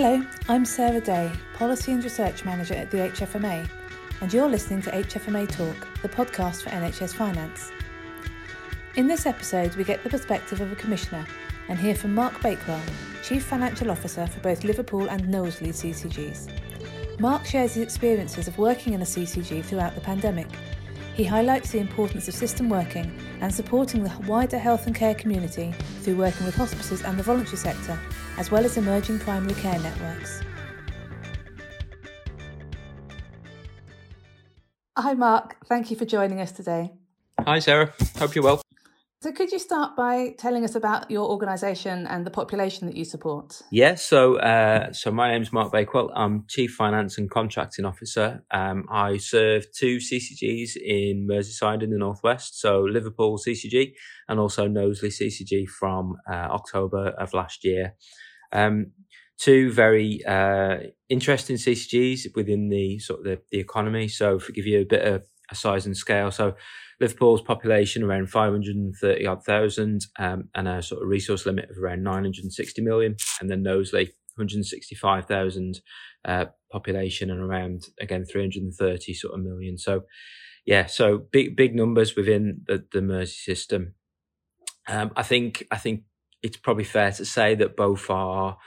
Hello, I'm Sarah Day, Policy and Research Manager at the HFMA, and you're listening to HFMA Talk, the podcast for NHS Finance. In this episode, we get the perspective of a Commissioner and hear from Mark Bakewell, Chief Financial Officer for both Liverpool and Knowsley CCGs. Mark shares his experiences of working in a CCG throughout the pandemic. He highlights the importance of system working and supporting the wider health and care community through working with hospices and the voluntary sector as well as emerging primary care networks. Hi, Mark. Thank you for joining us today. Hi, Sarah. Hope you're well. So, could you start by telling us about your organisation and the population that you support? Yes. So, uh, so my name's Mark Bakewell. I'm Chief Finance and Contracting Officer. Um, I serve two CCGs in Merseyside in the northwest. So, Liverpool CCG and also Knowsley CCG from uh, October of last year. Um, two very uh, interesting CCGs within the sort of the, the economy. So, to give you a bit of a size and scale, so Liverpool's population around 530 odd thousand, um, and a sort of resource limit of around 960 million, and then Knowsley 165,000 uh, population and around again 330 sort of million. So, yeah, so big big numbers within the, the Mersey system. Um, I think I think it's probably fair to say that both are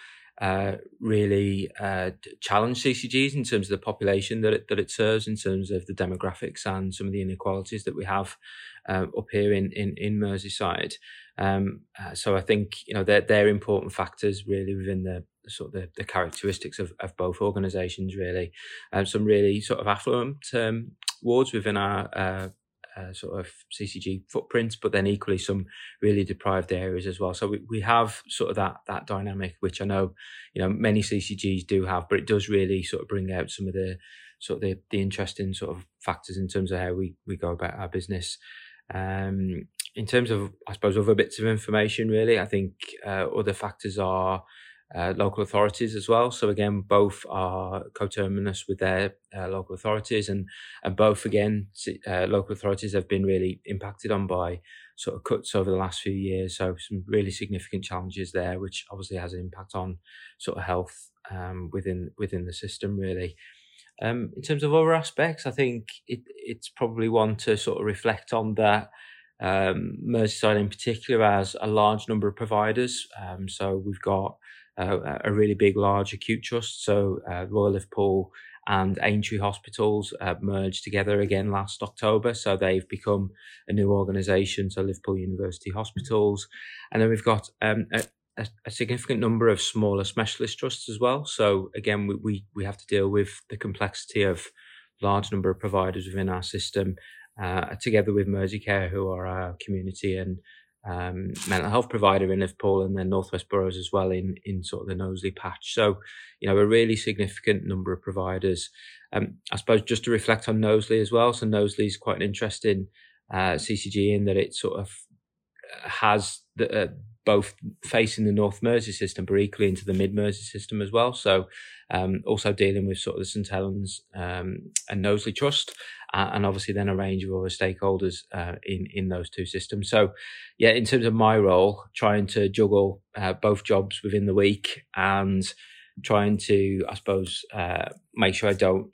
uh, really uh, challenge CCGs in terms of the population that it, that it serves, in terms of the demographics and some of the inequalities that we have uh, up here in in, in Merseyside. Um, uh, so I think you know they're they're important factors really within the sort of the, the characteristics of, of both organisations really. Um, some really sort of affluent um, wards within our uh, sort of CCG footprint, but then equally some really deprived areas as well. So we, we have sort of that that dynamic, which I know you know many CCGs do have, but it does really sort of bring out some of the sort of the, the interesting sort of factors in terms of how we we go about our business. Um, in terms of, I suppose, other bits of information, really, I think uh, other factors are uh, local authorities as well. So again, both are coterminous with their uh, local authorities, and and both again uh, local authorities have been really impacted on by sort of cuts over the last few years. So some really significant challenges there, which obviously has an impact on sort of health um, within within the system really. Um, in terms of other aspects, I think it, it's probably one to sort of reflect on that. Um, Merseyside in particular has a large number of providers. Um, so we've got uh, a really big, large acute trust. So uh, Royal Liverpool and Aintree Hospitals uh, merged together again last October. So they've become a new organisation, so Liverpool University Hospitals. And then we've got um, a, a, significant number of smaller specialist trusts as well. So again, we, we, we have to deal with the complexity of large number of providers within our system, uh, together with Merseycare, who are our community and um, mental health provider in Liverpool and then Northwest Boroughs as well in, in sort of the Knowsley patch. So, you know, a really significant number of providers. Um, I suppose just to reflect on Knowsley as well. So Knowsley is quite an interesting uh, CCG in that it sort of uh, has the, uh, both facing the North Mersey system, but equally into the Mid Mersey system as well. So, um, also dealing with sort of the St Helens um, and Knowsley Trust, uh, and obviously then a range of other stakeholders uh, in in those two systems. So, yeah, in terms of my role, trying to juggle uh, both jobs within the week and trying to, I suppose, uh, make sure I don't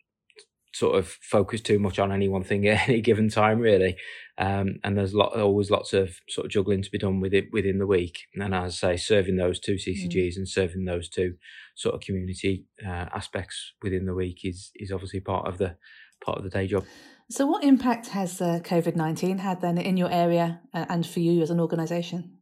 sort of focus too much on any one thing at any given time, really. Um, and there's lot, always lots of sort of juggling to be done with it within the week. And as I say, serving those two CCGs mm. and serving those two sort of community uh, aspects within the week is is obviously part of the part of the day job. So, what impact has uh, COVID nineteen had then in your area uh, and for you as an organisation?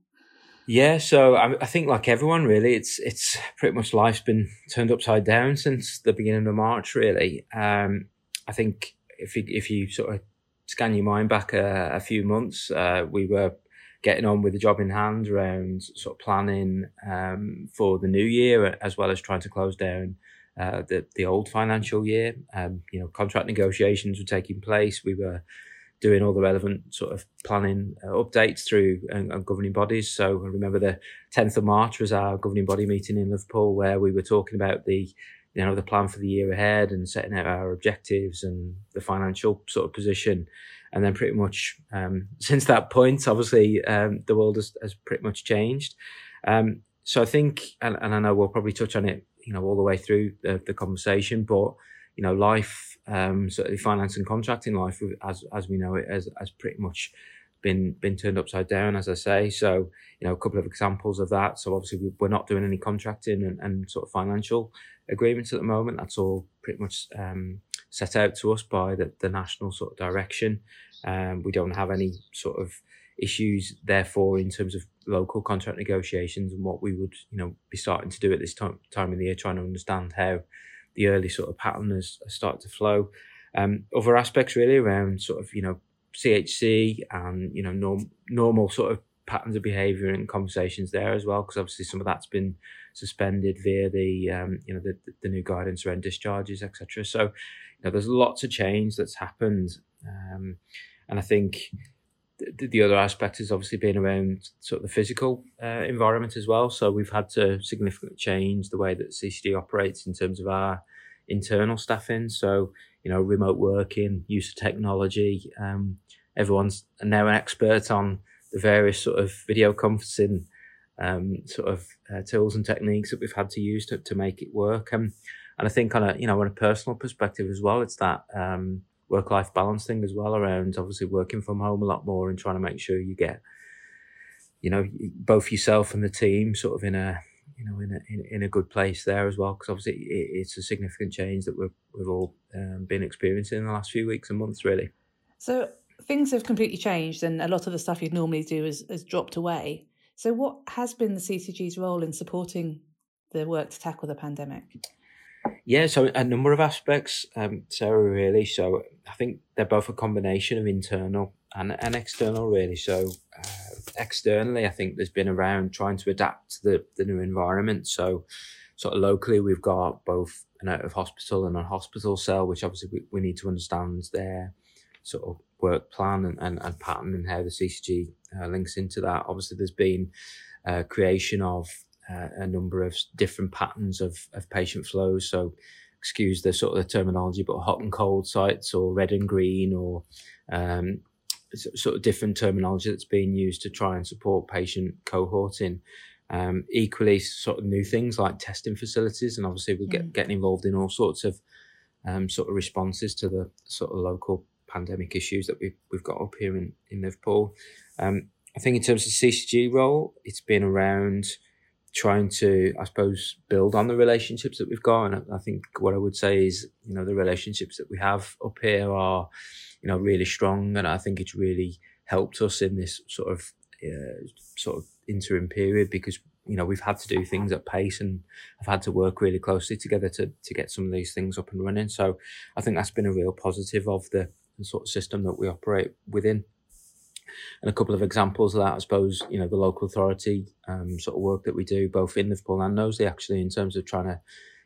Yeah, so I, I, think like everyone, really, it's it's pretty much life's been turned upside down since the beginning of March. Really, um, I think if you if you sort of scan your mind back a, a few months, uh, we were getting on with the job in hand around sort of planning um, for the new year as well as trying to close down uh, the the old financial year. Um, you know, contract negotiations were taking place. We were doing all the relevant sort of planning uh, updates through uh, governing bodies. So I remember the 10th of March was our governing body meeting in Liverpool where we were talking about the you know the plan for the year ahead and setting out our objectives and the financial sort of position. And then pretty much um, since that point, obviously um, the world has, has pretty much changed. Um, so I think, and, and, I know we'll probably touch on it you know, all the way through the, the conversation. But you know, life, um, certainly finance and contracting life, as as we know it, has has pretty much been been turned upside down, as I say. So you know, a couple of examples of that. So obviously, we're not doing any contracting and, and sort of financial agreements at the moment. That's all pretty much um, set out to us by the, the national sort of direction. Um, we don't have any sort of issues, therefore, in terms of local contract negotiations and what we would, you know, be starting to do at this time time of the year, trying to understand how the early sort of pattern has, started to flow. Um, other aspects really around sort of, you know, CHC and, you know, norm, normal sort of patterns of behaviour and conversations there as well, because obviously some of that's been suspended via the, um, you know, the, the new guidance around discharges, etc. So, you know, there's lots of change that's happened. Um, and I think the, the other aspect is obviously being around sort of the physical uh, environment as well. So we've had to significantly change the way that CCG operates in terms of our internal staffing. So, you know, remote working, use of technology. Um, everyone's now an expert on the various sort of video conferencing um, sort of uh, tools and techniques that we've had to use to, to make it work. Um, and I think on a, you know, on a personal perspective as well, it's that, um, work life balance thing as well around obviously working from home a lot more and trying to make sure you get you know both yourself and the team sort of in a you know in a in, in a good place there as well because obviously it, it's a significant change that we've we've all um, been experiencing in the last few weeks and months really. So things have completely changed and a lot of the stuff you'd normally do has, has dropped away. So what has been the ccg's role in supporting the work to tackle the pandemic yeah, so a number of aspects, um, Sarah, really. So I think they're both a combination of internal and, and external, really. So uh, externally, I think there's been around trying to adapt to the, the new environment. So sort of locally, we've got both an out of hospital and a hospital cell, which obviously we, we need to understand their sort of work plan and, and, and pattern and how the CCG uh, links into that. Obviously, there's been uh, creation of uh, a number of different patterns of, of patient flows. So, excuse the sort of the terminology, but hot and cold sites, or red and green, or um, sort of different terminology that's being used to try and support patient cohorting. Um, equally, sort of new things like testing facilities, and obviously we're get, getting involved in all sorts of um, sort of responses to the sort of local pandemic issues that we've we've got up here in in Liverpool. Um, I think in terms of CCG role, it's been around trying to, I suppose, build on the relationships that we've got. And I think what I would say is, you know, the relationships that we have up here are, you know, really strong. And I think it's really helped us in this sort of, uh, sort of interim period because, you know, we've had to do things at pace and I've had to work really closely together to, to get some of these things up and running. So I think that's been a real positive of the, the sort of system that we operate within. And a couple of examples of that, I suppose, you know, the local authority um, sort of work that we do, both in Liverpool and Knowsley, actually, in terms of trying to,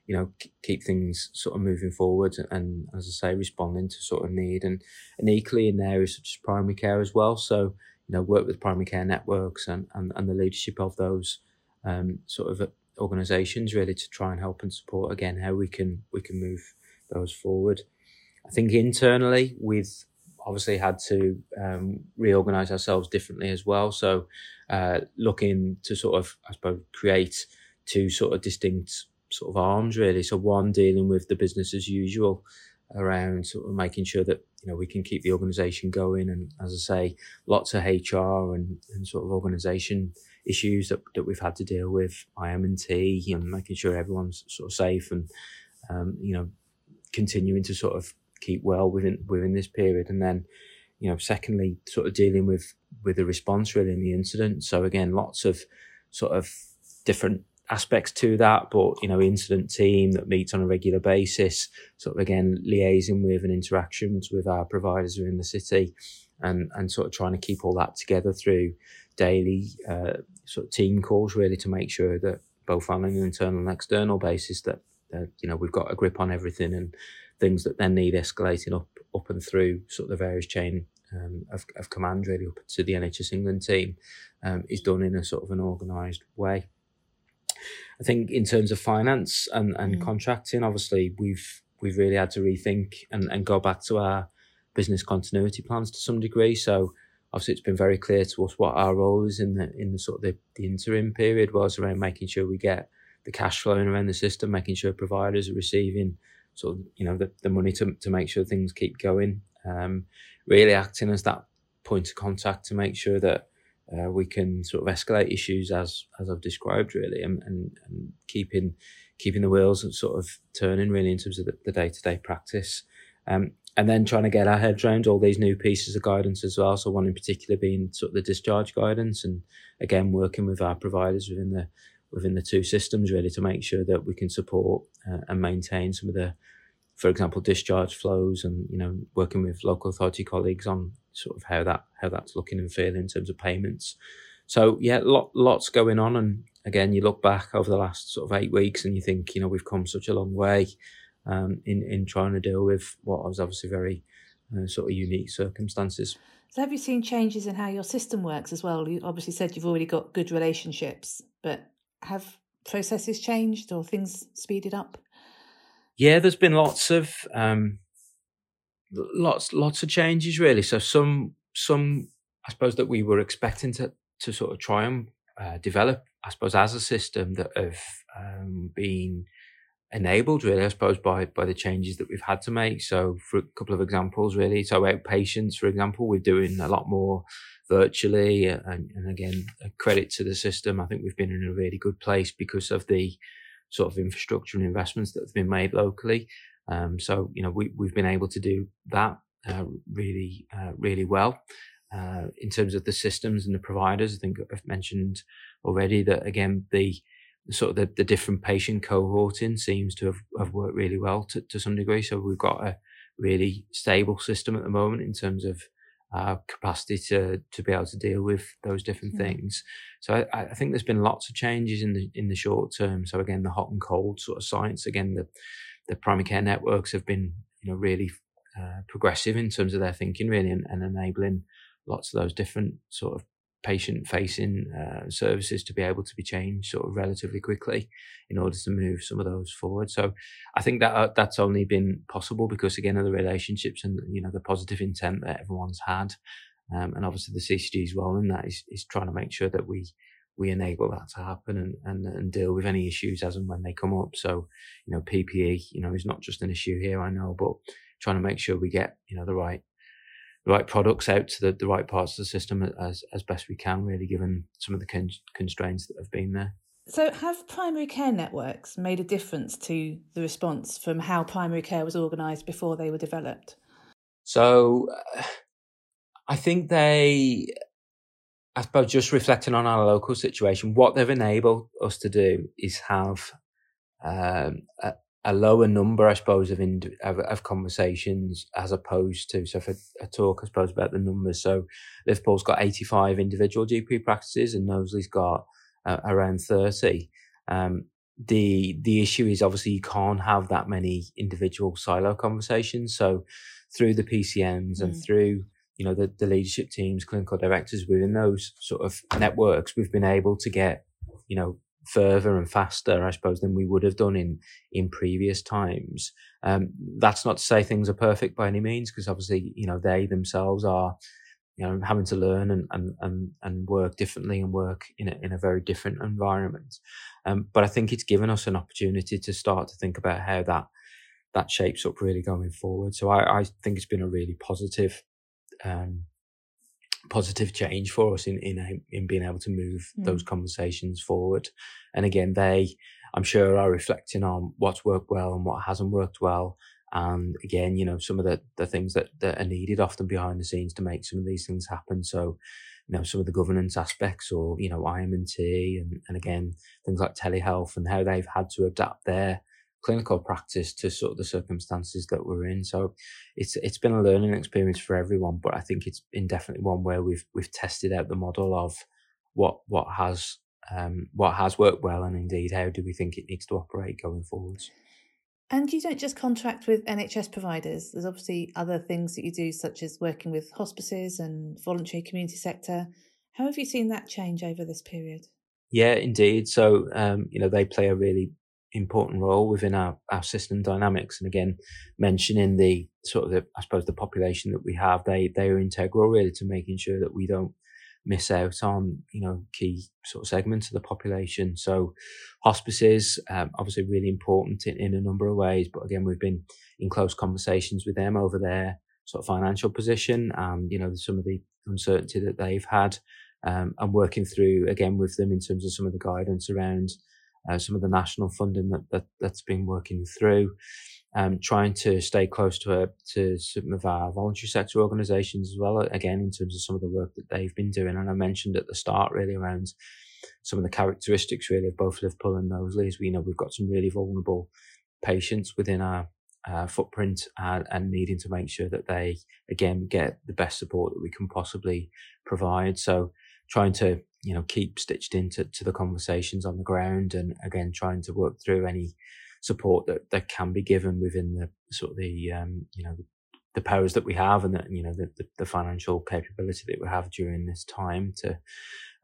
you know, keep things sort of moving forward and, and, as I say, responding to sort of need. And, and equally in areas such as primary care as well. So, you know, work with primary care networks and, and, and the leadership of those um, sort of organisations really to try and help and support again how we can we can move those forward. I think internally with obviously had to um, reorganize ourselves differently as well. So, uh, looking to sort of, I suppose, create two sort of distinct sort of arms really. So, one dealing with the business as usual around sort of making sure that you know we can keep the organization going, and as I say, lots of HR and, and sort of organization issues that, that we've had to deal with, IM&T, and making sure everyone's sort of safe and um, you know continuing to sort of keep well within within this period. And then, you know, secondly, sort of dealing with with the response really in the incident. So again, lots of sort of different aspects to that, but you know, incident team that meets on a regular basis, sort of again liaising with and interactions with our providers within the city, and and sort of trying to keep all that together through daily uh, sort of team calls, really to make sure that both on an internal and external basis that, that you know we've got a grip on everything and things that then need escalating up up and through sort of the various chain um, of, of command really up to the NHS England team um, is done in a sort of an organised way. I think in terms of finance and, and mm. contracting, obviously we've we've really had to rethink and, and go back to our business continuity plans to some degree. So obviously it's been very clear to us what our role is in the in the sort of the, the interim period was around making sure we get the cash flowing around the system, making sure providers are receiving sort of you know the, the money to to make sure things keep going. Um, really acting as that point of contact to make sure that uh, we can sort of escalate issues as as I've described really, and, and, and keeping keeping the wheels sort of turning really in terms of the day to day practice. Um, and then trying to get our heads around all these new pieces of guidance as well. So one in particular being sort of the discharge guidance, and again working with our providers within the within the two systems really to make sure that we can support uh, and maintain some of the, for example, discharge flows, and you know working with local authority colleagues on sort of how that how that's looking and feeling in terms of payments. So yeah, lot, lots going on, and again, you look back over the last sort of eight weeks, and you think you know we've come such a long way um, in in trying to deal with what was obviously very uh, sort of unique circumstances. So, have you seen changes in how your system works as well? You obviously said you've already got good relationships, but have processes changed or things speeded up? Yeah, there's been lots of um, lots lots of changes really. So some some I suppose that we were expecting to to sort of try and uh, develop, I suppose, as a system that have um, been enabled really, I suppose, by by the changes that we've had to make. So for a couple of examples really, so outpatients, for example, we're doing a lot more virtually and, and again, credit to the system. I think we've been in a really good place because of the sort of infrastructure and investments that have been made locally. Um, so, you know, we, we've been able to do that uh, really, uh, really well. Uh, in terms of the systems and the providers, I think I've mentioned already that again, the sort of the, the different patient cohorting seems to have, have worked really well to, to some degree. So we've got a really stable system at the moment in terms of our capacity to to be able to deal with those different mm. things. So I, I, think there's been lots of changes in the in the short term. So again, the hot and cold sort of science. Again, the the primary care networks have been you know really uh, progressive in terms of their thinking, really, and, and enabling lots of those different sort of patient facing uh, services to be able to be changed sort of relatively quickly in order to move some of those forward. So I think that uh, that's only been possible because again of the relationships and you know the positive intent that everyone's had, um, and obviously the CCG's role in that is is trying to make sure that we we enable that to happen and, and, and deal with any issues as and when they come up. So, you know, PPE, you know, is not just an issue here, I know, but trying to make sure we get, you know, the right the right products out to the, the right parts of the system as as best we can, really, given some of the con- constraints that have been there. So, have primary care networks made a difference to the response from how primary care was organised before they were developed? So, uh, I think they, I suppose, just reflecting on our local situation, what they've enabled us to do is have um, a, a lower number, I suppose, of, ind- of, of conversations as opposed to. So, if I, I, talk, I suppose, about the numbers. So, Liverpool's got 85 individual GP practices, and Knowsley's got uh, around 30. Um, the the issue is obviously you can't have that many individual silo conversations. So, through the PCNs mm. and through you know the, the leadership teams, clinical directors within those sort of networks, we've been able to get you know further and faster, I suppose, than we would have done in in previous times. Um, that's not to say things are perfect by any means, because obviously, you know, they themselves are, you know, having to learn and and and, and work differently and work in a, in a very different environment. Um, but I think it's given us an opportunity to start to think about how that that shapes up really going forward. So I, I think it's been a really positive um, positive change for us in in in being able to move mm. those conversations forward. And again, they, I'm sure, are reflecting on what's worked well and what hasn't worked well. And again, you know, some of the, the things that, that are needed often behind the scenes to make some of these things happen. So, you know, some of the governance aspects or, you know, IM&T and, and again, things like telehealth and how they've had to adapt their clinical practice to sort of the circumstances that we're in. So it's it's been a learning experience for everyone, but I think it's been definitely one where we've we've tested out the model of what what has um, what has worked well, and indeed how do we think it needs to operate going forwards. And you don't just contract with NHS providers. There's obviously other things that you do, such as working with hospices and voluntary community sector. How have you seen that change over this period? Yeah, indeed. So, um, you know, they play a really important role within our, our system dynamics. And again, mentioning the sort of the, I suppose the population that we have, they, they are integral really to making sure that we don't miss out on, you know, key sort of segments of the population. So hospices, um, obviously really important in, in a number of ways. But again, we've been in close conversations with them over their sort of financial position and, you know, some of the uncertainty that they've had. Um, and working through again with them in terms of some of the guidance around uh, some of the national funding that, that that's been working through um, trying to stay close to, a, to some of our voluntary sector organisations as well. Again, in terms of some of the work that they've been doing, and I mentioned at the start really around some of the characteristics really of both Liverpool and Knowsley. Is we know we've got some really vulnerable patients within our uh, footprint and, and, needing to make sure that they again get the best support that we can possibly provide. So trying to you know keep stitched into to the conversations on the ground and again trying to work through any support that, that can be given within the sort of the um, you know the, powers that we have and that you know the, the, the, financial capability that we have during this time to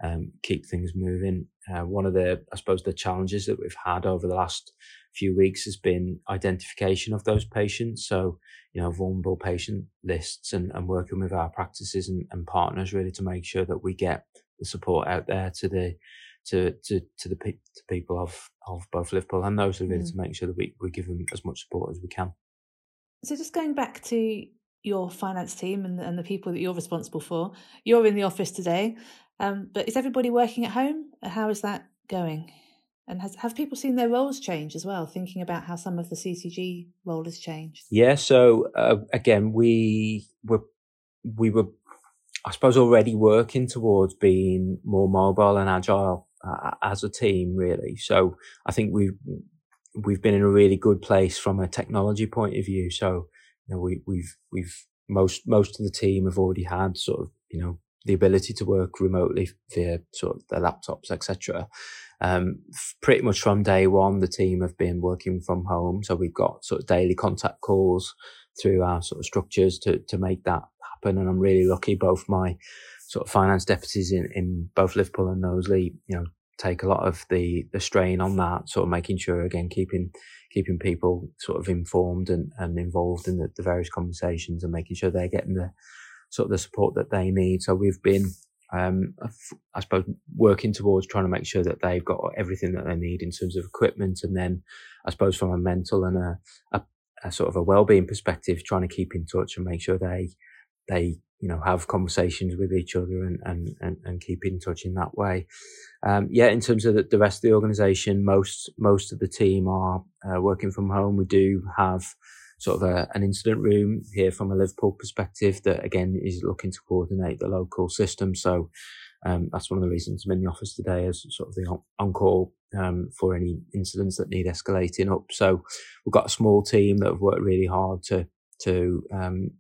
um, keep things moving. Uh, one of the I suppose the challenges that we've had over the last few weeks has been identification of those patients. So you know vulnerable patient lists and, and working with our practices and, and partners really to make sure that we get the support out there to the to to to the pe- to people of of both Liverpool and Knowsley really mm. to make sure that we, we give them as much support as we can. So just going back to your finance team and, and the people that you're responsible for, you're in the office today, um, but is everybody working at home? How is that going? And has have people seen their roles change as well? Thinking about how some of the CCG role has changed. Yeah. So uh, again, we were we were, I suppose, already working towards being more mobile and agile uh, as a team, really. So I think we've we've been in a really good place from a technology point of view. So you know, we, we've we've most most of the team have already had sort of you know the ability to work remotely via sort of their laptops, etc. Um, pretty much from day one, the team have been working from home. So we've got sort of daily contact calls through our sort of structures to to make that happen. And I'm really lucky. Both my sort of finance deputies in, in both Liverpool and Knowsley, you know, take a lot of the the strain on that, sort of making sure again keeping keeping people sort of informed and, and involved in the, the various conversations and making sure they're getting the sort of the support that they need. So we've been um, I suppose working towards trying to make sure that they've got everything that they need in terms of equipment, and then I suppose from a mental and a, a, a sort of a well-being perspective, trying to keep in touch and make sure they they you know have conversations with each other and and and, and keep in touch in that way. Um, yeah, in terms of the, the, rest of the organisation, most most of the team are uh, working from home. We do have sort of a, an incident room here from a Liverpool perspective that again is looking to coordinate the local system. So um, that's one of the reasons I'm in the office today as sort of the on call um, for any incidents that need escalating up. So we've got a small team that have worked really hard to to um,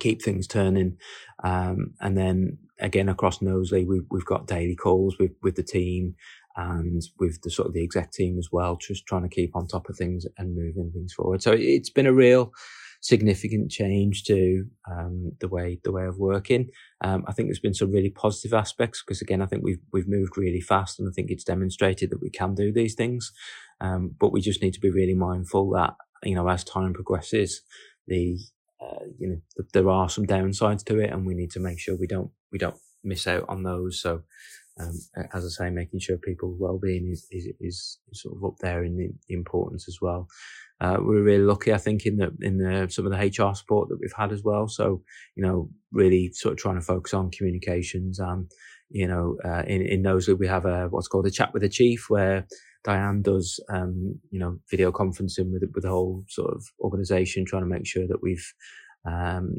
keep things turning. Um, and then again across Knowsley, we've we've got daily calls with with the team and with the sort of the exec team as well, just trying to keep on top of things and moving things forward. So it's been a real significant change to um, the way the way of working. Um, I think there's been some really positive aspects because again, I think we've we've moved really fast, and I think it's demonstrated that we can do these things. Um, but we just need to be really mindful that you know as time progresses, the uh, you know, th- there are some downsides to it, and we need to make sure we don't we don't miss out on those. So, um, as I say, making sure people's well-being is, is, is sort of up there in the importance as well. Uh, we're really lucky, I think, in the in the some of the HR support that we've had as well. So, you know, really sort of trying to focus on communications and, you know, uh, in in those we have a what's called a chat with the chief, where Diane does, um, you know, video conferencing with with the whole sort of organisation, trying to make sure that we've, um,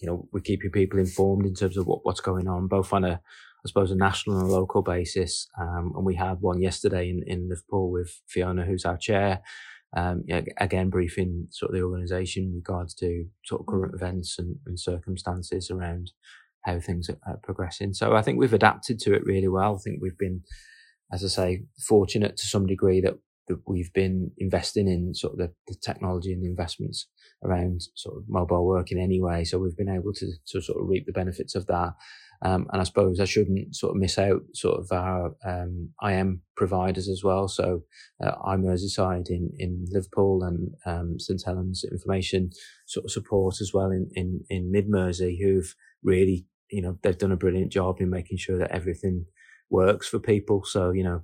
you know, we're keeping people informed in terms of what, what's going on, both on a, I suppose, a national and a local basis. Um, and we had one yesterday in, in Liverpool with Fiona, who's our chair. Um, again, briefing sort of the organisation in regards to sort of current events and, and circumstances around how things are progressing. So I think we've adapted to it really well. I think we've been as I say, fortunate to some degree that, that we've been investing in sort of the, the, technology and the investments around sort of mobile working anyway. So we've been able to, to sort of reap the benefits of that. Um, and I suppose I shouldn't sort of miss out sort of our um, IM providers as well. So uh, iMerseyside in, in Liverpool and um, St Helens Information sort of support as well in, in, in Mid Mersey who've really you know, they've done a brilliant job in making sure that everything works for people. So, you know,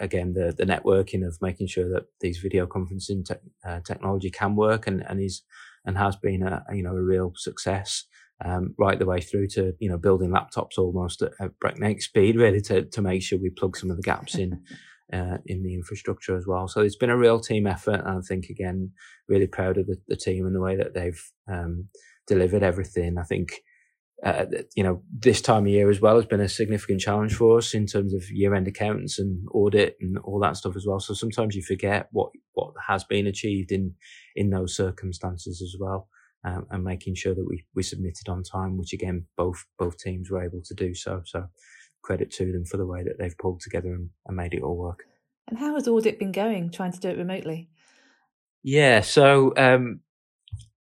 again, the, the networking of making sure that these video conferencing te- uh, technology can work and, and is, and has been a, you know, a real success. Um, right the way through to you know building laptops almost at, at breakneck speed, really to to make sure we plug some of the gaps in uh, in the infrastructure as well. So it's been a real team effort, and I think again, really proud of the, the team and the way that they've um, delivered everything. I think uh, you know, this time of year as well has been a significant challenge for us in terms of year-end accounts and audit and all that stuff as well. So sometimes you forget what what has been achieved in in those circumstances as well, um, and making sure that we we submitted on time, which again both both teams were able to do so. So credit to them for the way that they've pulled together and, and made it all work. And how has audit been going? Trying to do it remotely. Yeah, so um,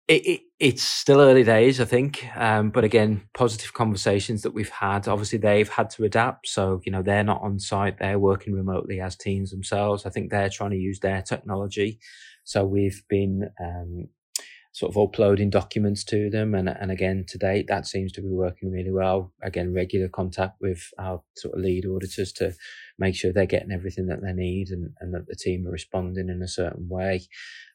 it, it, it's still early days, I think. Um, but again, positive conversations that we've had. Obviously, they've had to adapt. So, you know, they're not on site. They're working remotely as teams themselves. I think they're trying to use their technology. So we've been, um, sort of uploading documents to them. And, and again, to date, that seems to be working really well. Again, regular contact with our sort of lead auditors to make sure they're getting everything that they need and, and that the team are responding in a certain way.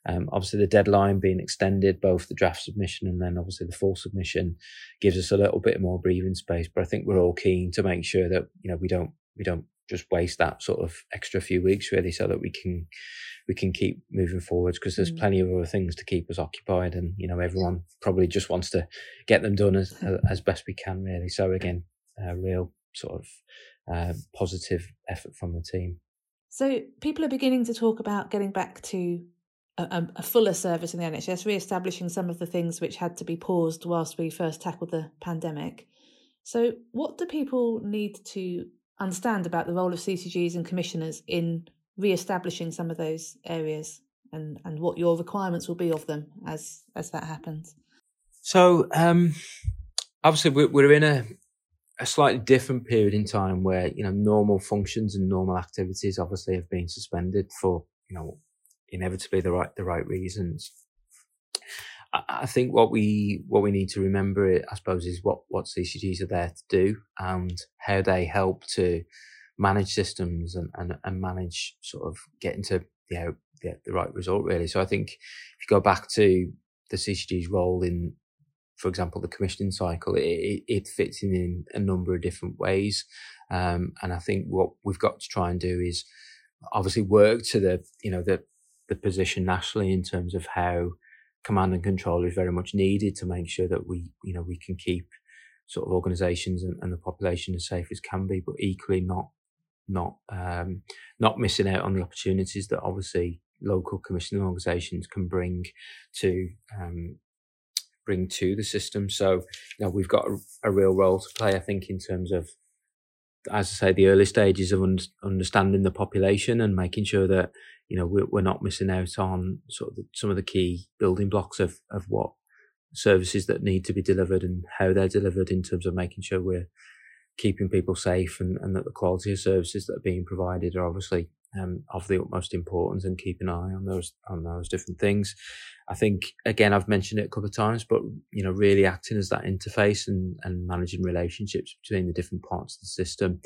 Um, obviously, the deadline being extended, both the draft submission and then obviously the full submission, gives us a little bit more breathing space. But I think we're all keen to make sure that you know we don't we don't just waste that sort of extra few weeks really, so that we can we can keep moving forwards because there's mm. plenty of other things to keep us occupied, and you know everyone probably just wants to get them done as as best we can really. So again, a real sort of uh, positive effort from the team. So people are beginning to talk about getting back to a, a, fuller service in the NHS, re-establishing some of the things which had to be paused whilst we first tackled the pandemic. So, what do people need to understand about the role of CCGs and commissioners in re-establishing some of those areas, and and what your requirements will be of them as as that happens? So, um, obviously, we're, we're in a a slightly different period in time where you know normal functions and normal activities obviously have been suspended for you know inevitably the right the right reasons. I, think what we what we need to remember, I suppose, is what what CCGs are there to do and how they help to manage systems and and, and manage sort of getting to you know the, the right result really. So I think if you go back to the CCG's role in for example, the commissioning cycle, it, it, fits in in a number of different ways. Um, and I think what we've got to try and do is obviously work to the, you know, the, the position nationally in terms of how command and control is very much needed to make sure that we, you know, we can keep sort of organisations and, and, the population as safe as can be, but equally not, not, um, not missing out on the opportunities that obviously local commissioning organisations can bring to, um, bring to the system. So, you know, we've got a, a real role to play, I think, in terms of as I say, the early stages of un- understanding the population and making sure that you know we're, we're not missing out on sort of the, some of the key building blocks of of what services that need to be delivered and how they're delivered in terms of making sure we're keeping people safe and, and that the quality of services that are being provided are obviously um, of the utmost importance and keep an eye on those on those different things. I think again I've mentioned it a couple of times, but you know really acting as that interface and and managing relationships between the different parts of the system.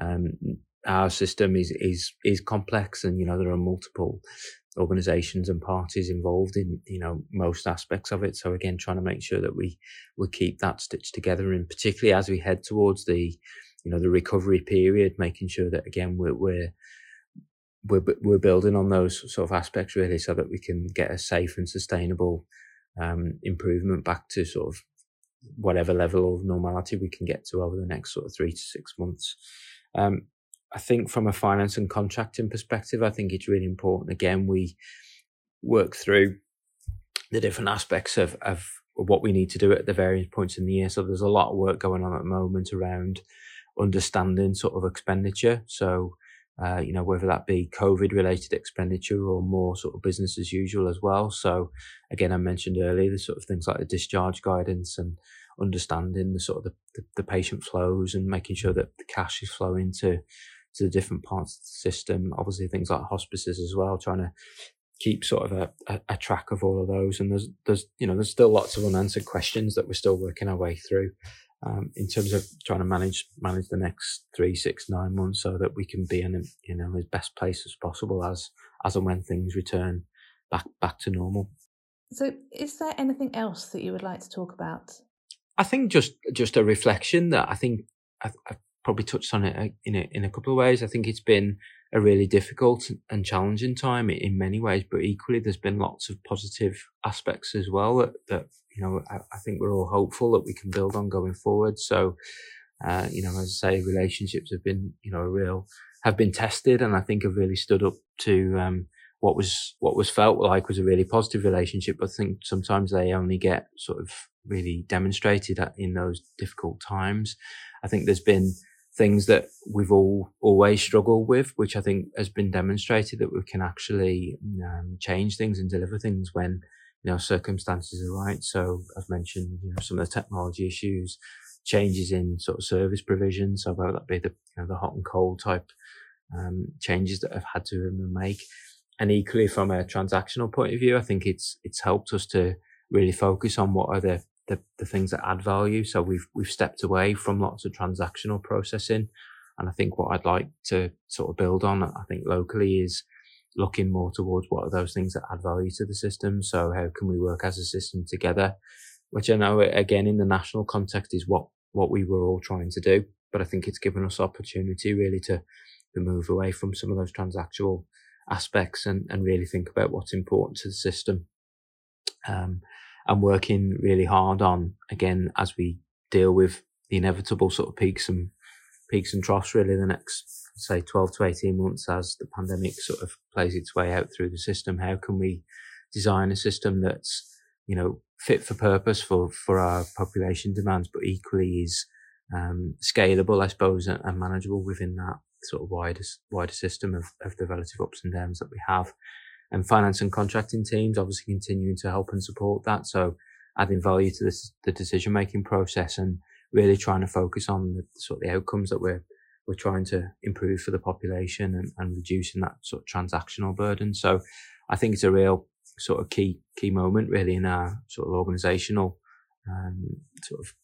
Um, our system is is is complex, and you know there are multiple organizations and parties involved in you know most aspects of it so again trying to make sure that we we keep that stitched together and particularly as we head towards the you know the recovery period making sure that again we're, we're we're we're building on those sort of aspects really, so that we can get a safe and sustainable um, improvement back to sort of whatever level of normality we can get to over the next sort of three to six months. Um, I think from a finance and contracting perspective, I think it's really important. Again, we work through the different aspects of, of what we need to do at the various points in the year. So there's a lot of work going on at the moment around understanding sort of expenditure. So uh, you know, whether that be COVID related expenditure or more sort of business as usual as well. So again, I mentioned earlier the sort of things like the discharge guidance and understanding the sort of the, the, the patient flows and making sure that the cash is flowing to, to the different parts of the system. Obviously things like hospices as well, trying to keep sort of a, a, a track of all of those. And there's, there's, you know, there's still lots of unanswered questions that we're still working our way through. Um, in terms of trying to manage manage the next three, six, nine months, so that we can be in you know as best place as possible as as and when things return back back to normal. So, is there anything else that you would like to talk about? I think just just a reflection that I think I've, I've probably touched on it uh, in a, in a couple of ways. I think it's been a really difficult and challenging time in many ways, but equally there's been lots of positive aspects as well that, that you know, I, I think we're all hopeful that we can build on going forward. So, uh, you know, as I say, relationships have been, you know, a real, have been tested and I think have really stood up to, um, what was, what was felt like was a really positive relationship. I think sometimes they only get sort of really demonstrated in those difficult times. I think there's been, things that we've all always struggled with, which I think has been demonstrated that we can actually um, change things and deliver things when you know circumstances are right. So I've mentioned you know some of the technology issues, changes in sort of service provision. So whether that be the you know, the hot and cold type um, changes that I've had to make, and equally from a transactional point of view, I think it's it's helped us to really focus on what are the the, the things that add value. So we've we've stepped away from lots of transactional processing. And I think what I'd like to sort of build on, I think locally is looking more towards what are those things that add value to the system. So how can we work as a system together? Which I know again in the national context is what, what we were all trying to do. But I think it's given us opportunity really to, to move away from some of those transactional aspects and, and really think about what's important to the system. Um, and working really hard on again as we deal with the inevitable sort of peaks and peaks and troughs really the next say 12 to 18 months as the pandemic sort of plays its way out through the system. How can we design a system that's you know fit for purpose for for our population demands but equally is um, scalable i suppose and, and, manageable within that sort of wider wider system of, of the relative ups and downs that we have and finance and contracting teams obviously continuing to help and support that. So adding value to this, the decision making process and really trying to focus on the sort of the outcomes that we're we're trying to improve for the population and, and reducing that sort of transactional burden. So I think it's a real sort of key key moment really in our sort of organizational um, sort of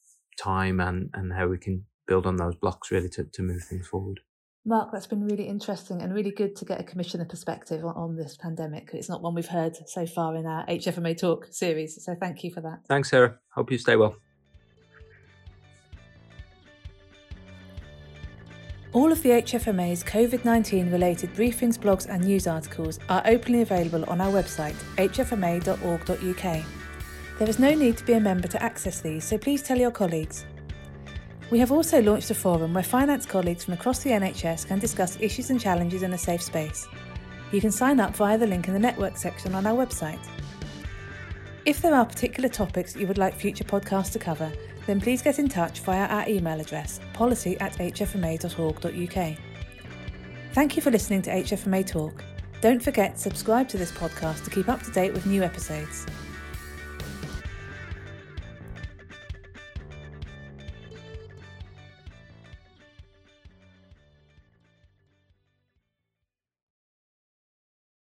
time and and how we can build on those blocks really to, to move things forward. Mark, that's been really interesting and really good to get a commissioner perspective on, on, this pandemic. It's not one we've heard so far in our HFMA Talk series. So thank you for that. Thanks, Sarah. Hope you stay well. All of the HFMA's COVID 19 related briefings, blogs, and news articles are openly available on our website, hfma.org.uk. There is no need to be a member to access these, so please tell your colleagues. We have also launched a forum where finance colleagues from across the NHS can discuss issues and challenges in a safe space. You can sign up via the link in the network section on our website. If there are particular topics you would like future podcasts to cover, then please get in touch via our email address policy at hfma.org.uk. Thank you for listening to HFMA Talk. Don't forget to subscribe to this podcast to keep up to date with new episodes.